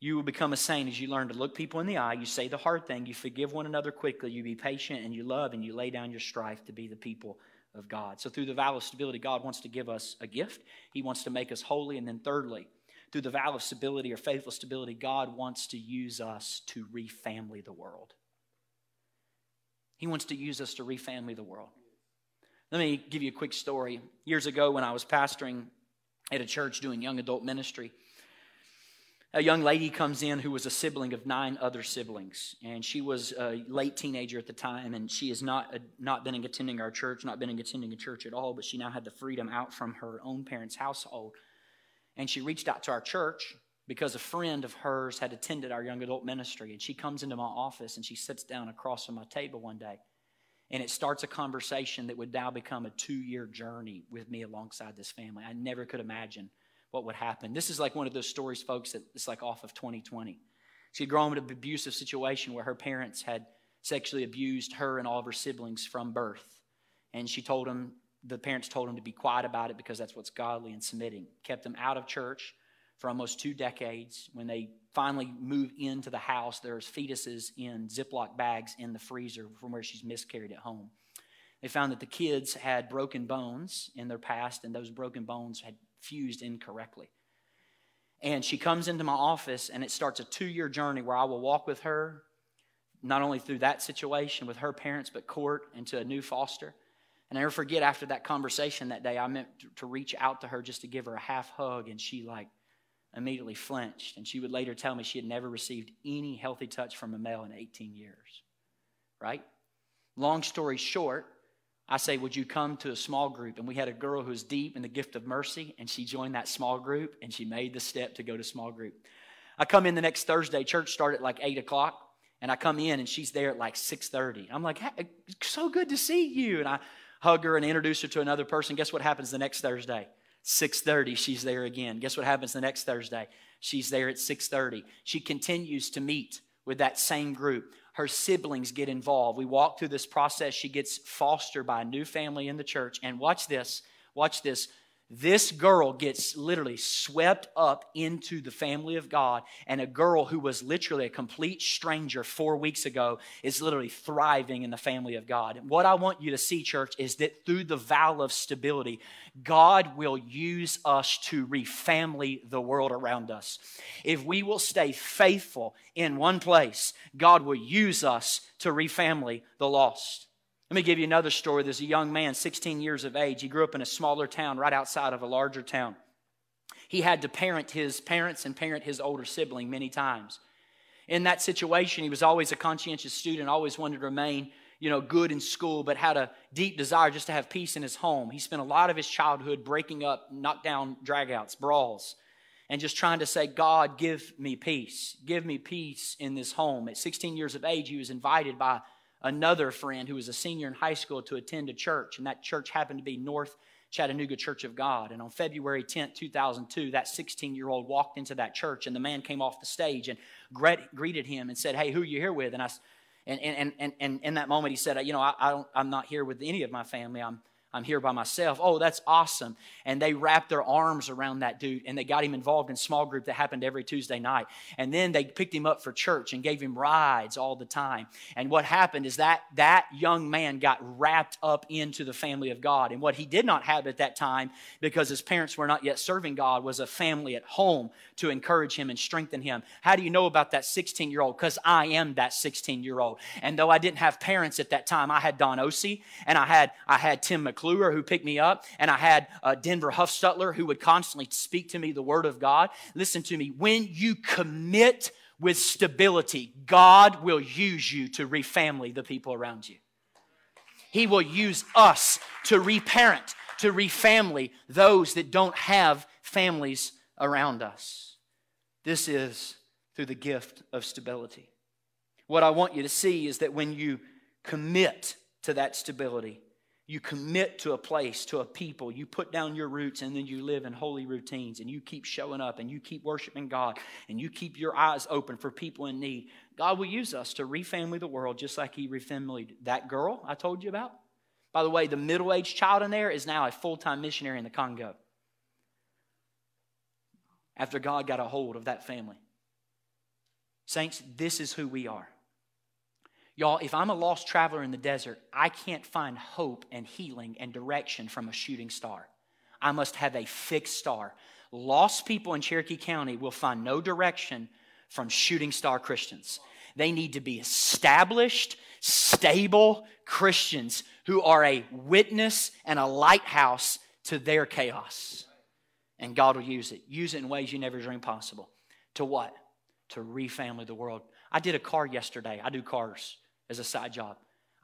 Speaker 1: You will become a saint as you learn to look people in the eye. You say the hard thing. You forgive one another quickly. You be patient and you love and you lay down your strife to be the people of God. So, through the vow of stability, God wants to give us a gift. He wants to make us holy. And then, thirdly, through the vow of stability or faithful stability, God wants to use us to refamily the world. He wants to use us to refamily the world. Let me give you a quick story. Years ago, when I was pastoring at a church doing young adult ministry, a young lady comes in who was a sibling of nine other siblings. And she was a late teenager at the time and she has not, uh, not been attending our church not been attending a church at all but she now had the freedom out from her own parents household. And she reached out to our church because a friend of hers had attended our young adult ministry. And she comes into my office and she sits down across from my table one day and it starts a conversation that would now become a two-year journey with me alongside this family i never could imagine what would happen. This is like one of those stories, folks, that it's like off of 2020. She had grown up in an abusive situation where her parents had sexually abused her and all of her siblings from birth. And she told them, the parents told them to be quiet about it because that's what's godly and submitting. Kept them out of church for almost two decades. When they finally move into the house, there's fetuses in Ziploc bags in the freezer from where she's miscarried at home. They found that the kids had broken bones in their past, and those broken bones had fused incorrectly. And she comes into my office, and it starts a two year journey where I will walk with her, not only through that situation with her parents, but court into a new foster. And I never forget after that conversation that day, I meant to reach out to her just to give her a half hug, and she like immediately flinched. And she would later tell me she had never received any healthy touch from a male in 18 years. Right? Long story short, I say, Would you come to a small group? And we had a girl who was deep in the gift of mercy, and she joined that small group and she made the step to go to small group. I come in the next Thursday, church started at like 8 o'clock, and I come in and she's there at like 6.30. I'm like, hey, so good to see you. And I hug her and introduce her to another person. Guess what happens the next Thursday? 6:30 she's there again. Guess what happens the next Thursday? She's there at 6:30. She continues to meet with that same group. Her siblings get involved. We walk through this process. She gets fostered by a new family in the church. And watch this. Watch this. This girl gets literally swept up into the family of God, and a girl who was literally a complete stranger four weeks ago is literally thriving in the family of God. And what I want you to see, church, is that through the vow of stability, God will use us to refamily the world around us. If we will stay faithful in one place, God will use us to refamily the lost. Let me give you another story. There's a young man, 16 years of age. He grew up in a smaller town right outside of a larger town. He had to parent his parents and parent his older sibling many times. In that situation, he was always a conscientious student, always wanted to remain, you know, good in school, but had a deep desire just to have peace in his home. He spent a lot of his childhood breaking up, knockdown dragouts, brawls, and just trying to say, God, give me peace. Give me peace in this home. At 16 years of age, he was invited by another friend who was a senior in high school to attend a church, and that church happened to be North Chattanooga Church of God. And on February 10th, 2002, that 16 year old walked into that church, and the man came off the stage and greeted him and said, Hey, who are you here with? And I and, and, and, and in that moment, he said, You know, I, I don't, I'm not here with any of my family. I'm, I'm here by myself. Oh, that's awesome. And they wrapped their arms around that dude and they got him involved in small group that happened every Tuesday night. And then they picked him up for church and gave him rides all the time. And what happened is that that young man got wrapped up into the family of God. And what he did not have at that time, because his parents were not yet serving God, was a family at home to encourage him and strengthen him. How do you know about that 16 year old? Because I am that 16 year old. And though I didn't have parents at that time, I had Don Ossie and I had I had Tim McClure McClure who picked me up, and I had uh, Denver Huffstutler who would constantly speak to me the Word of God. Listen to me. When you commit with stability, God will use you to refamily the people around you. He will use us to reparent, to refamily those that don't have families around us. This is through the gift of stability. What I want you to see is that when you commit to that stability, you commit to a place, to a people. You put down your roots and then you live in holy routines and you keep showing up and you keep worshiping God and you keep your eyes open for people in need. God will use us to refamily the world just like He refamilied that girl I told you about. By the way, the middle aged child in there is now a full time missionary in the Congo after God got a hold of that family. Saints, this is who we are. Y'all, if I'm a lost traveler in the desert, I can't find hope and healing and direction from a shooting star. I must have a fixed star. Lost people in Cherokee County will find no direction from shooting star Christians. They need to be established, stable Christians who are a witness and a lighthouse to their chaos. And God will use it. Use it in ways you never dreamed possible. To what? To refamily the world. I did a car yesterday. I do cars as a side job.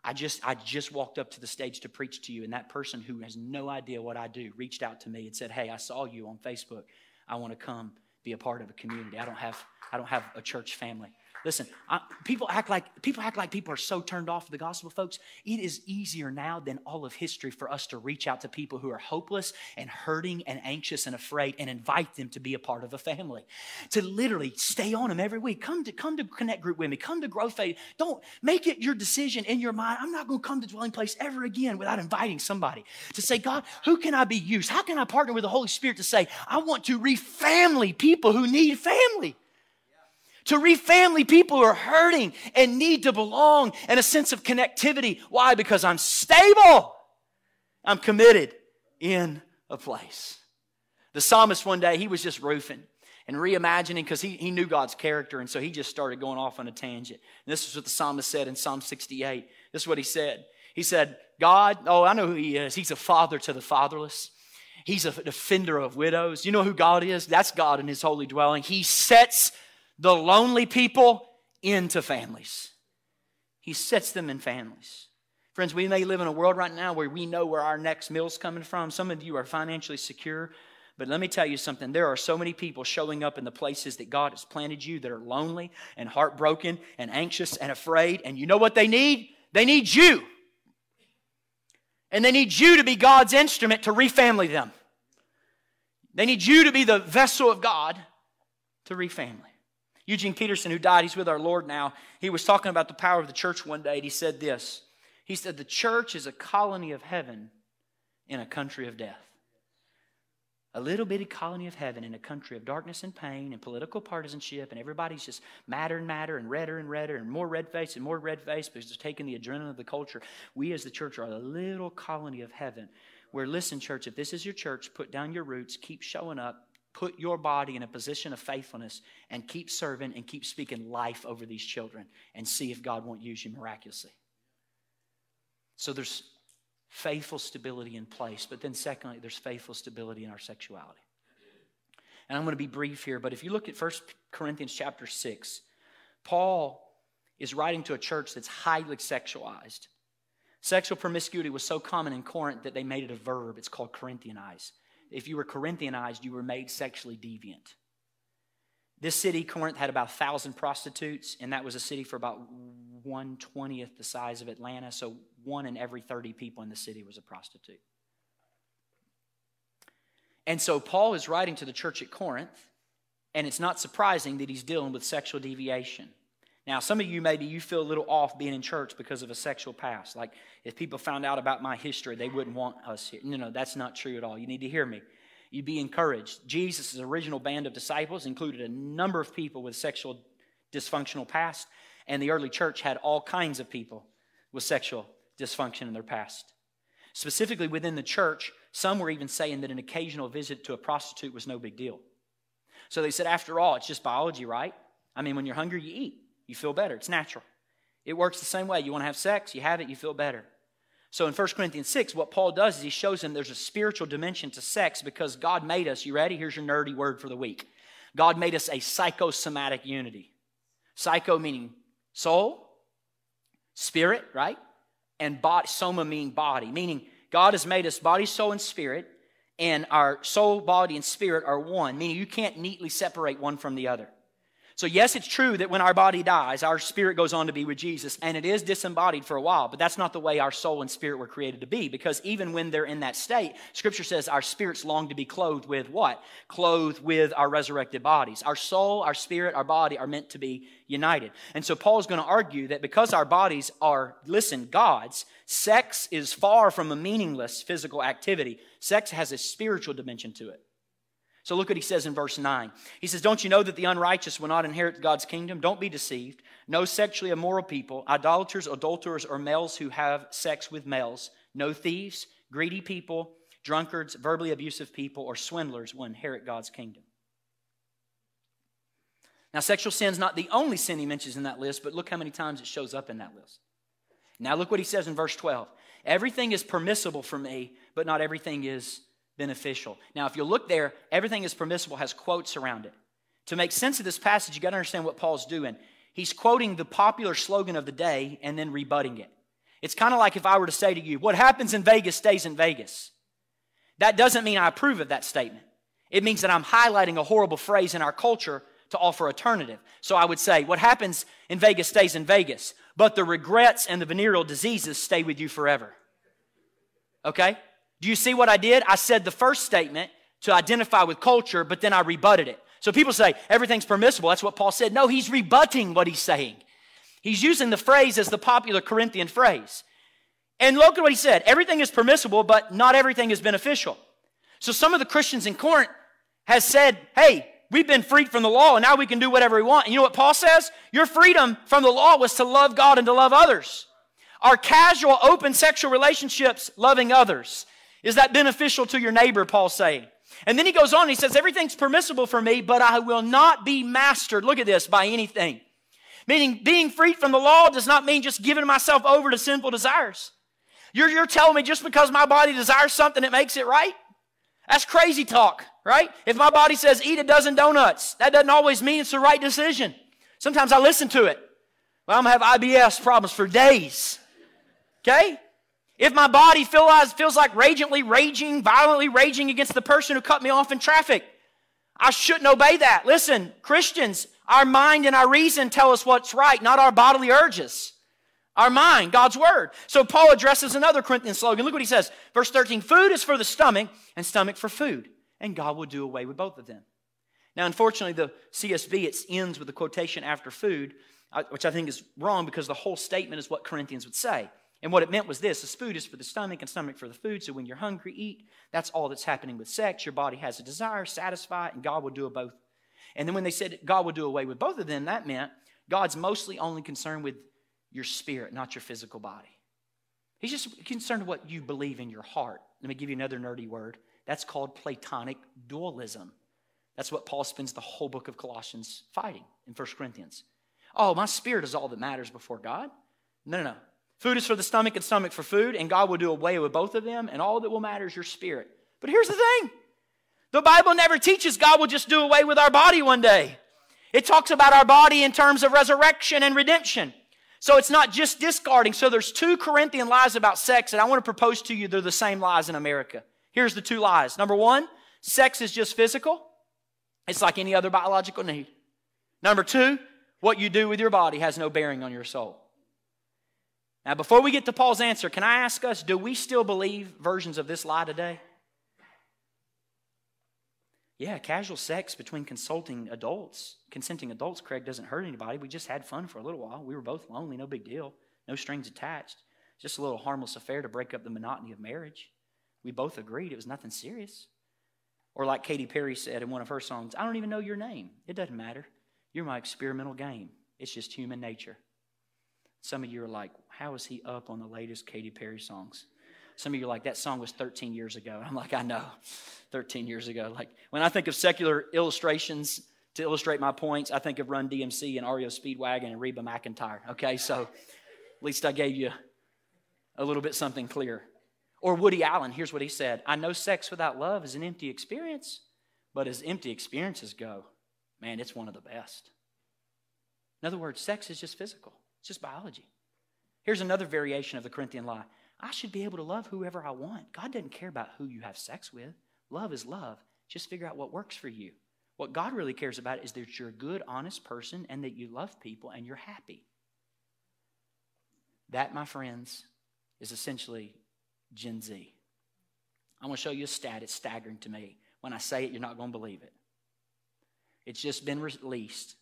Speaker 1: I just I just walked up to the stage to preach to you, and that person who has no idea what I do reached out to me and said, "Hey, I saw you on Facebook. I want to come be a part of a community. I don't have I don't have a church family." Listen, I, people act like people act like people are so turned off of the gospel, folks. It is easier now than all of history for us to reach out to people who are hopeless and hurting and anxious and afraid and invite them to be a part of a family. To literally stay on them every week. Come to come to connect group with me. Come to grow faith. Don't make it your decision in your mind. I'm not going to come to dwelling place ever again without inviting somebody to say, God, who can I be used? How can I partner with the Holy Spirit to say, I want to refamily people who need family? To refamily people who are hurting and need to belong and a sense of connectivity. Why? Because I'm stable. I'm committed in a place. The psalmist one day, he was just roofing and reimagining because he, he knew God's character, and so he just started going off on a tangent. And this is what the psalmist said in Psalm 68. This is what he said. He said, God, oh, I know who he is. He's a father to the fatherless. He's a defender of widows. You know who God is? That's God in his holy dwelling. He sets the lonely people into families. He sets them in families. Friends, we may live in a world right now where we know where our next meal's coming from. Some of you are financially secure. But let me tell you something. There are so many people showing up in the places that God has planted you that are lonely and heartbroken and anxious and afraid. And you know what they need? They need you. And they need you to be God's instrument to refamily them. They need you to be the vessel of God to refamily. Eugene Peterson, who died, he's with our Lord now. He was talking about the power of the church one day, and he said this. He said, The church is a colony of heaven in a country of death a little bitty colony of heaven in a country of darkness and pain and political partisanship, and everybody's just madder and madder and redder and redder and more red face and more red face because they're taking the adrenaline of the culture. We as the church are a little colony of heaven where, listen, church, if this is your church, put down your roots, keep showing up, put your body in a position of faithfulness, and keep serving and keep speaking life over these children and see if God won't use you miraculously. So there's faithful stability in place. But then, secondly, there's faithful stability in our sexuality. And I'm going to be brief here, but if you look at 1 Corinthians chapter 6, Paul is writing to a church that's highly sexualized. Sexual promiscuity was so common in Corinth that they made it a verb. It's called Corinthianize. If you were Corinthianized, you were made sexually deviant. This city, Corinth, had about 1,000 prostitutes, and that was a city for about 120th the size of Atlanta, so one in every 30 people in the city was a prostitute. And so Paul is writing to the church at Corinth, and it's not surprising that he's dealing with sexual deviation. Now, some of you maybe you feel a little off being in church because of a sexual past. Like if people found out about my history, they wouldn't want us here. No, no, that's not true at all. You need to hear me you'd be encouraged. Jesus' original band of disciples included a number of people with sexual dysfunctional past, and the early church had all kinds of people with sexual dysfunction in their past. Specifically within the church, some were even saying that an occasional visit to a prostitute was no big deal. So they said, after all, it's just biology, right? I mean, when you're hungry, you eat. You feel better. It's natural. It works the same way. You want to have sex, you have it, you feel better. So in 1 Corinthians 6, what Paul does is he shows them there's a spiritual dimension to sex because God made us, you ready? Here's your nerdy word for the week. God made us a psychosomatic unity. Psycho meaning soul, spirit, right? And soma meaning body, meaning God has made us body, soul, and spirit, and our soul, body, and spirit are one, meaning you can't neatly separate one from the other. So, yes, it's true that when our body dies, our spirit goes on to be with Jesus, and it is disembodied for a while, but that's not the way our soul and spirit were created to be, because even when they're in that state, Scripture says our spirits long to be clothed with what? Clothed with our resurrected bodies. Our soul, our spirit, our body are meant to be united. And so, Paul is going to argue that because our bodies are, listen, God's, sex is far from a meaningless physical activity. Sex has a spiritual dimension to it. So look what he says in verse 9. He says, Don't you know that the unrighteous will not inherit God's kingdom? Don't be deceived. No sexually immoral people, idolaters, adulterers, or males who have sex with males, no thieves, greedy people, drunkards, verbally abusive people, or swindlers will inherit God's kingdom. Now, sexual sin is not the only sin he mentions in that list, but look how many times it shows up in that list. Now, look what he says in verse 12. Everything is permissible for me, but not everything is beneficial. Now, if you look there, everything is permissible has quotes around it. To make sense of this passage, you got to understand what Paul's doing. He's quoting the popular slogan of the day and then rebutting it. It's kind of like if I were to say to you, What happens in Vegas stays in Vegas. That doesn't mean I approve of that statement. It means that I'm highlighting a horrible phrase in our culture to offer alternative. So I would say, What happens in Vegas stays in Vegas, but the regrets and the venereal diseases stay with you forever. Okay? Do you see what I did? I said the first statement to identify with culture, but then I rebutted it. So people say everything's permissible. That's what Paul said. No, he's rebutting what he's saying. He's using the phrase as the popular Corinthian phrase. And look at what he said everything is permissible, but not everything is beneficial. So some of the Christians in Corinth has said, hey, we've been freed from the law and now we can do whatever we want. And you know what Paul says? Your freedom from the law was to love God and to love others. Our casual, open sexual relationships, loving others. Is that beneficial to your neighbor, Paul's saying? And then he goes on, he says, Everything's permissible for me, but I will not be mastered, look at this, by anything. Meaning, being freed from the law does not mean just giving myself over to sinful desires. You're, you're telling me just because my body desires something, it makes it right? That's crazy talk, right? If my body says eat a dozen donuts, that doesn't always mean it's the right decision. Sometimes I listen to it. Well, I'm gonna have IBS problems for days. Okay? If my body feels, feels like ragingly raging, violently raging against the person who cut me off in traffic, I shouldn't obey that. Listen, Christians, our mind and our reason tell us what's right, not our bodily urges. Our mind, God's word. So Paul addresses another Corinthian slogan. Look what he says. Verse 13 Food is for the stomach, and stomach for food. And God will do away with both of them. Now, unfortunately, the CSB it ends with a quotation after food, uh, which I think is wrong because the whole statement is what Corinthians would say. And what it meant was this: this food is for the stomach and stomach for the food. So when you're hungry, eat. That's all that's happening with sex. Your body has a desire, satisfy it, and God will do both. And then when they said God will do away with both of them, that meant God's mostly only concerned with your spirit, not your physical body. He's just concerned with what you believe in your heart. Let me give you another nerdy word. That's called Platonic dualism. That's what Paul spends the whole book of Colossians fighting in 1 Corinthians. Oh, my spirit is all that matters before God. No, no, no. Food is for the stomach and stomach for food, and God will do away with both of them, and all that will matter is your spirit. But here's the thing the Bible never teaches God will just do away with our body one day. It talks about our body in terms of resurrection and redemption. So it's not just discarding. So there's two Corinthian lies about sex, and I want to propose to you they're the same lies in America. Here's the two lies. Number one, sex is just physical. It's like any other biological need. Number two, what you do with your body has no bearing on your soul. Now, before we get to Paul's answer, can I ask us, do we still believe versions of this lie today? Yeah, casual sex between consulting adults, consenting adults, Craig doesn't hurt anybody. We just had fun for a little while. We were both lonely, no big deal. No strings attached. Just a little harmless affair to break up the monotony of marriage. We both agreed it was nothing serious. Or like Katy Perry said in one of her songs, I don't even know your name. It doesn't matter. You're my experimental game. It's just human nature. Some of you are like, how is he up on the latest Katy Perry songs? Some of you are like, that song was 13 years ago. I'm like, I know, 13 years ago. Like, when I think of secular illustrations to illustrate my points, I think of Run DMC and REO Speedwagon and Reba McEntire. Okay, so at least I gave you a little bit something clear. Or Woody Allen, here's what he said I know sex without love is an empty experience, but as empty experiences go, man, it's one of the best. In other words, sex is just physical, it's just biology. Here's another variation of the Corinthian lie I should be able to love whoever I want. God doesn't care about who you have sex with. Love is love. Just figure out what works for you. What God really cares about is that you're a good, honest person and that you love people and you're happy. That, my friends, is essentially Gen Z. I'm going to show you a stat. It's staggering to me. When I say it, you're not going to believe it. It's just been released.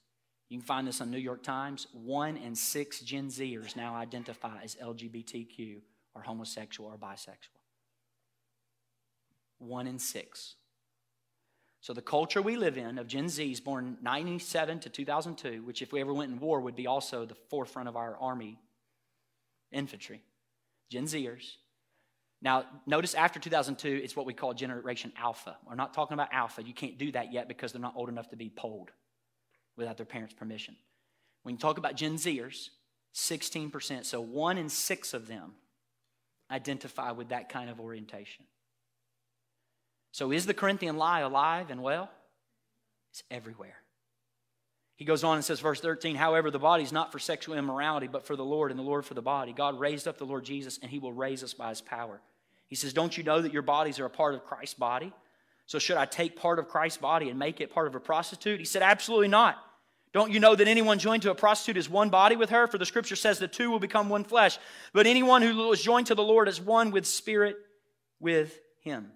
Speaker 1: You can find this on New York Times. One in six Gen Zers now identify as LGBTQ or homosexual or bisexual. One in six. So the culture we live in of Gen Zs born 97 to 2002, which if we ever went in war would be also the forefront of our army infantry. Gen Zers. Now, notice after 2002, it's what we call Generation Alpha. We're not talking about Alpha. You can't do that yet because they're not old enough to be polled without their parents' permission. When you talk about Gen Zers, 16%, so one in six of them identify with that kind of orientation. So, is the Corinthian lie alive and well? It's everywhere. He goes on and says, verse 13, however, the body is not for sexual immorality, but for the Lord, and the Lord for the body. God raised up the Lord Jesus, and he will raise us by his power. He says, Don't you know that your bodies are a part of Christ's body? So, should I take part of Christ's body and make it part of a prostitute? He said, Absolutely not. Don't you know that anyone joined to a prostitute is one body with her? For the scripture says the two will become one flesh. But anyone who is joined to the Lord is one with spirit with him.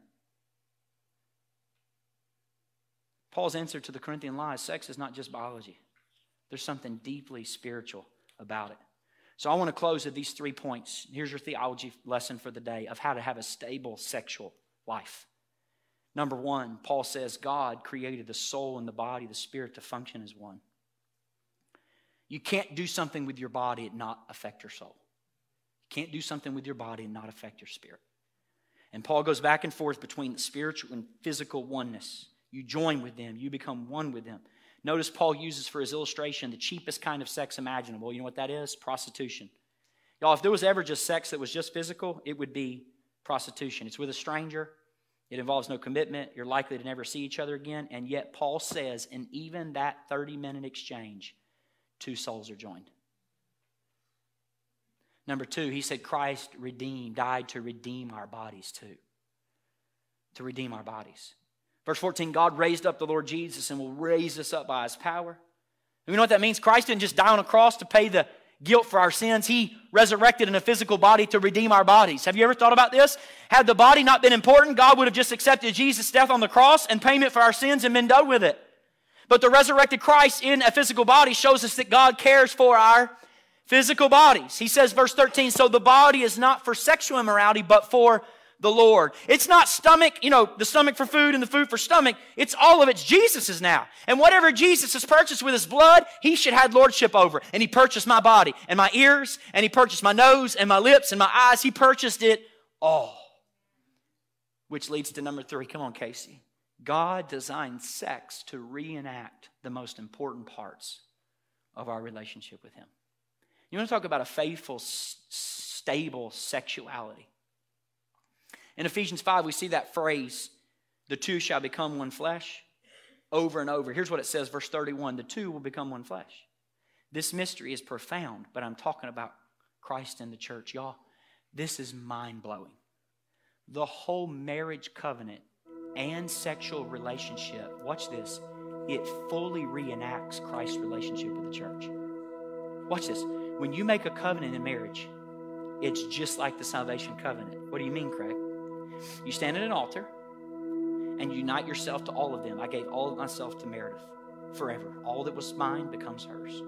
Speaker 1: Paul's answer to the Corinthian lie sex is not just biology, there's something deeply spiritual about it. So I want to close with these three points. Here's your theology lesson for the day of how to have a stable sexual life. Number one, Paul says God created the soul and the body, the spirit to function as one. You can't do something with your body and not affect your soul. You can't do something with your body and not affect your spirit. And Paul goes back and forth between the spiritual and physical oneness. You join with them, you become one with them. Notice Paul uses for his illustration the cheapest kind of sex imaginable. You know what that is? Prostitution. Y'all, if there was ever just sex that was just physical, it would be prostitution. It's with a stranger, It involves no commitment. You're likely to never see each other again. And yet, Paul says, in even that 30 minute exchange, two souls are joined. Number two, he said Christ redeemed, died to redeem our bodies too. To redeem our bodies. Verse 14 God raised up the Lord Jesus and will raise us up by his power. And we know what that means? Christ didn't just die on a cross to pay the guilt for our sins. He resurrected in a physical body to redeem our bodies. Have you ever thought about this? Had the body not been important, God would have just accepted Jesus' death on the cross and payment for our sins and been done with it. But the resurrected Christ in a physical body shows us that God cares for our physical bodies. He says, verse 13, so the body is not for sexual immorality, but for the Lord. It's not stomach, you know, the stomach for food and the food for stomach. It's all of it. it's Jesus's now. And whatever Jesus has purchased with his blood, he should have lordship over. And he purchased my body and my ears, and he purchased my nose and my lips and my eyes. He purchased it all. Which leads to number three. Come on, Casey. God designed sex to reenact the most important parts of our relationship with him. You want to talk about a faithful, s- stable sexuality? In Ephesians 5, we see that phrase, the two shall become one flesh, over and over. Here's what it says, verse 31 the two will become one flesh. This mystery is profound, but I'm talking about Christ and the church. Y'all, this is mind blowing. The whole marriage covenant and sexual relationship, watch this, it fully reenacts Christ's relationship with the church. Watch this. When you make a covenant in marriage, it's just like the salvation covenant. What do you mean, Craig? You stand at an altar and unite yourself to all of them. I gave all of myself to Meredith forever. All that was mine becomes hers.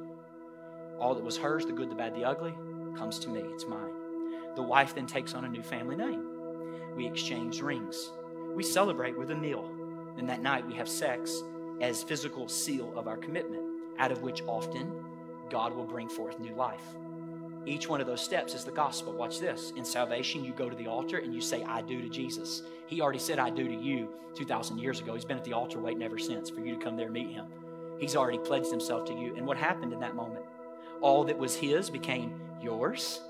Speaker 1: All that was hers, the good, the bad, the ugly, comes to me. It's mine. The wife then takes on a new family name. We exchange rings. We celebrate with a meal. And that night we have sex as physical seal of our commitment, out of which often God will bring forth new life. Each one of those steps is the gospel. Watch this. In salvation, you go to the altar and you say, I do to Jesus. He already said, I do to you 2,000 years ago. He's been at the altar waiting ever since for you to come there and meet him. He's already pledged himself to you. And what happened in that moment? All that was his became yours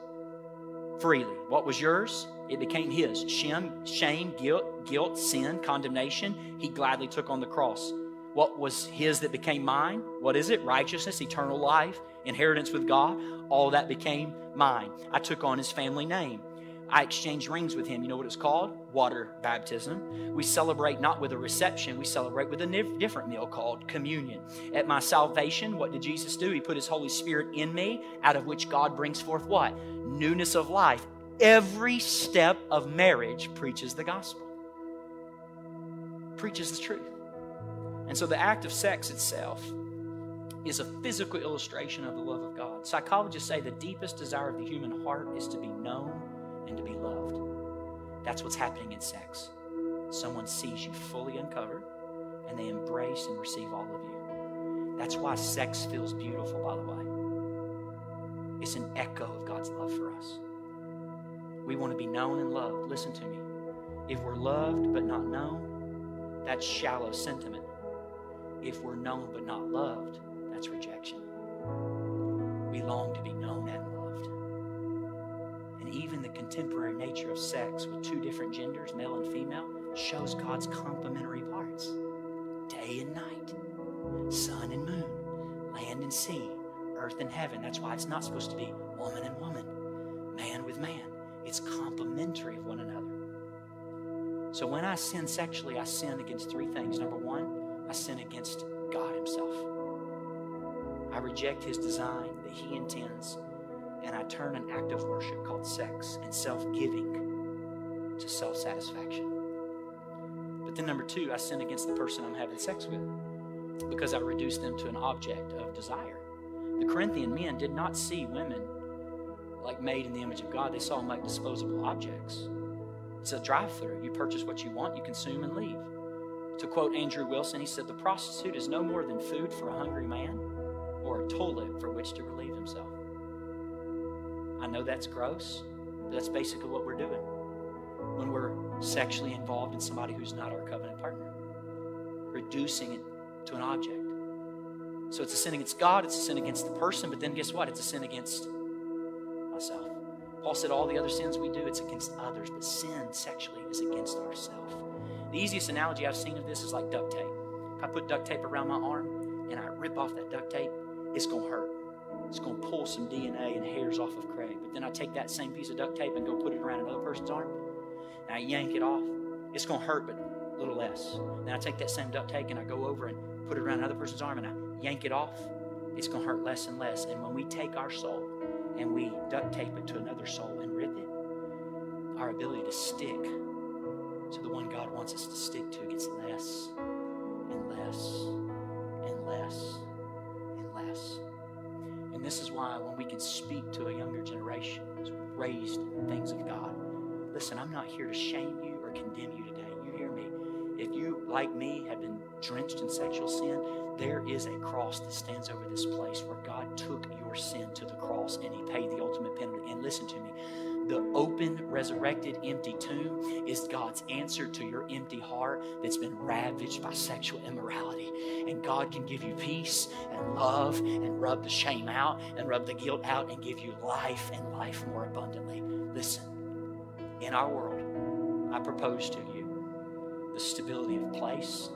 Speaker 1: freely. What was yours? It became his. Shame, shame, guilt, guilt, sin, condemnation, he gladly took on the cross. What was his that became mine? What is it? Righteousness, eternal life, inheritance with God. All that became mine. I took on his family name. I exchanged rings with him. You know what it's called? Water baptism. We celebrate not with a reception, we celebrate with a different meal called communion. At my salvation, what did Jesus do? He put his Holy Spirit in me, out of which God brings forth what? Newness of life. Every step of marriage preaches the gospel, preaches the truth. And so the act of sex itself is a physical illustration of the love of God. Psychologists say the deepest desire of the human heart is to be known and to be loved. That's what's happening in sex. Someone sees you fully uncovered and they embrace and receive all of you. That's why sex feels beautiful, by the way. It's an echo of God's love for us. We want to be known and loved. Listen to me. If we're loved but not known, that's shallow sentiment. If we're known but not loved, that's rejection. We long to be known and loved. And even the contemporary nature of sex with two different genders, male and female, shows God's complementary parts day and night, sun and moon, land and sea, earth and heaven. That's why it's not supposed to be woman and woman, man with man. It's complementary of one another. So when I sin sexually, I sin against three things. Number one, I sin against God Himself. I reject His design that He intends, and I turn an act of worship called sex and self giving to self satisfaction. But then, number two, I sin against the person I'm having sex with because I reduce them to an object of desire. The Corinthian men did not see women like made in the image of God, they saw them like disposable objects. It's a drive through. You purchase what you want, you consume, and leave. To quote Andrew Wilson, he said, The prostitute is no more than food for a hungry man or a toilet for which to relieve himself. I know that's gross, but that's basically what we're doing when we're sexually involved in somebody who's not our covenant partner, reducing it to an object. So it's a sin against God, it's a sin against the person, but then guess what? It's a sin against myself. Paul said all the other sins we do, it's against others, but sin sexually is against ourselves. The easiest analogy I've seen of this is like duct tape. If I put duct tape around my arm and I rip off that duct tape, it's going to hurt. It's going to pull some DNA and hairs off of Craig. But then I take that same piece of duct tape and go put it around another person's arm and I yank it off. It's going to hurt, but a little less. Then I take that same duct tape and I go over and put it around another person's arm and I yank it off. It's going to hurt less and less. And when we take our soul and we duct tape it to another soul and rip it, our ability to stick to the one God wants us to stick to gets less and less and less less. And this is why when we can speak to a younger generation raised in things of God, listen, I'm not here to shame you or condemn you today. You hear me? If you, like me, have been drenched in sexual sin, there is a cross that stands over this place where God took your sin to the cross and He paid the ultimate penalty. And listen to me the open, resurrected, empty tomb is God's answer to your empty heart that's been ravaged by sexual immorality. And God can give you peace and love and rub the shame out and rub the guilt out and give you life and life more abundantly. Listen, in our world, I propose to you the stability of place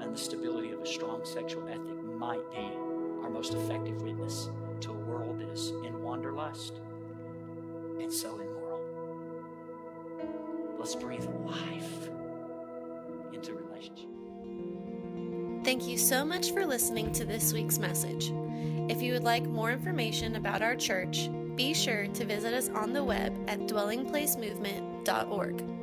Speaker 1: and the stability of a strong sexual ethic might be our most effective witness to a world that is in wanderlust and so immoral. Let's breathe life into relationship.
Speaker 2: Thank you so much for listening to this week's message. If you would like more information about our church, be sure to visit us on the web at dwellingplacemovement.org.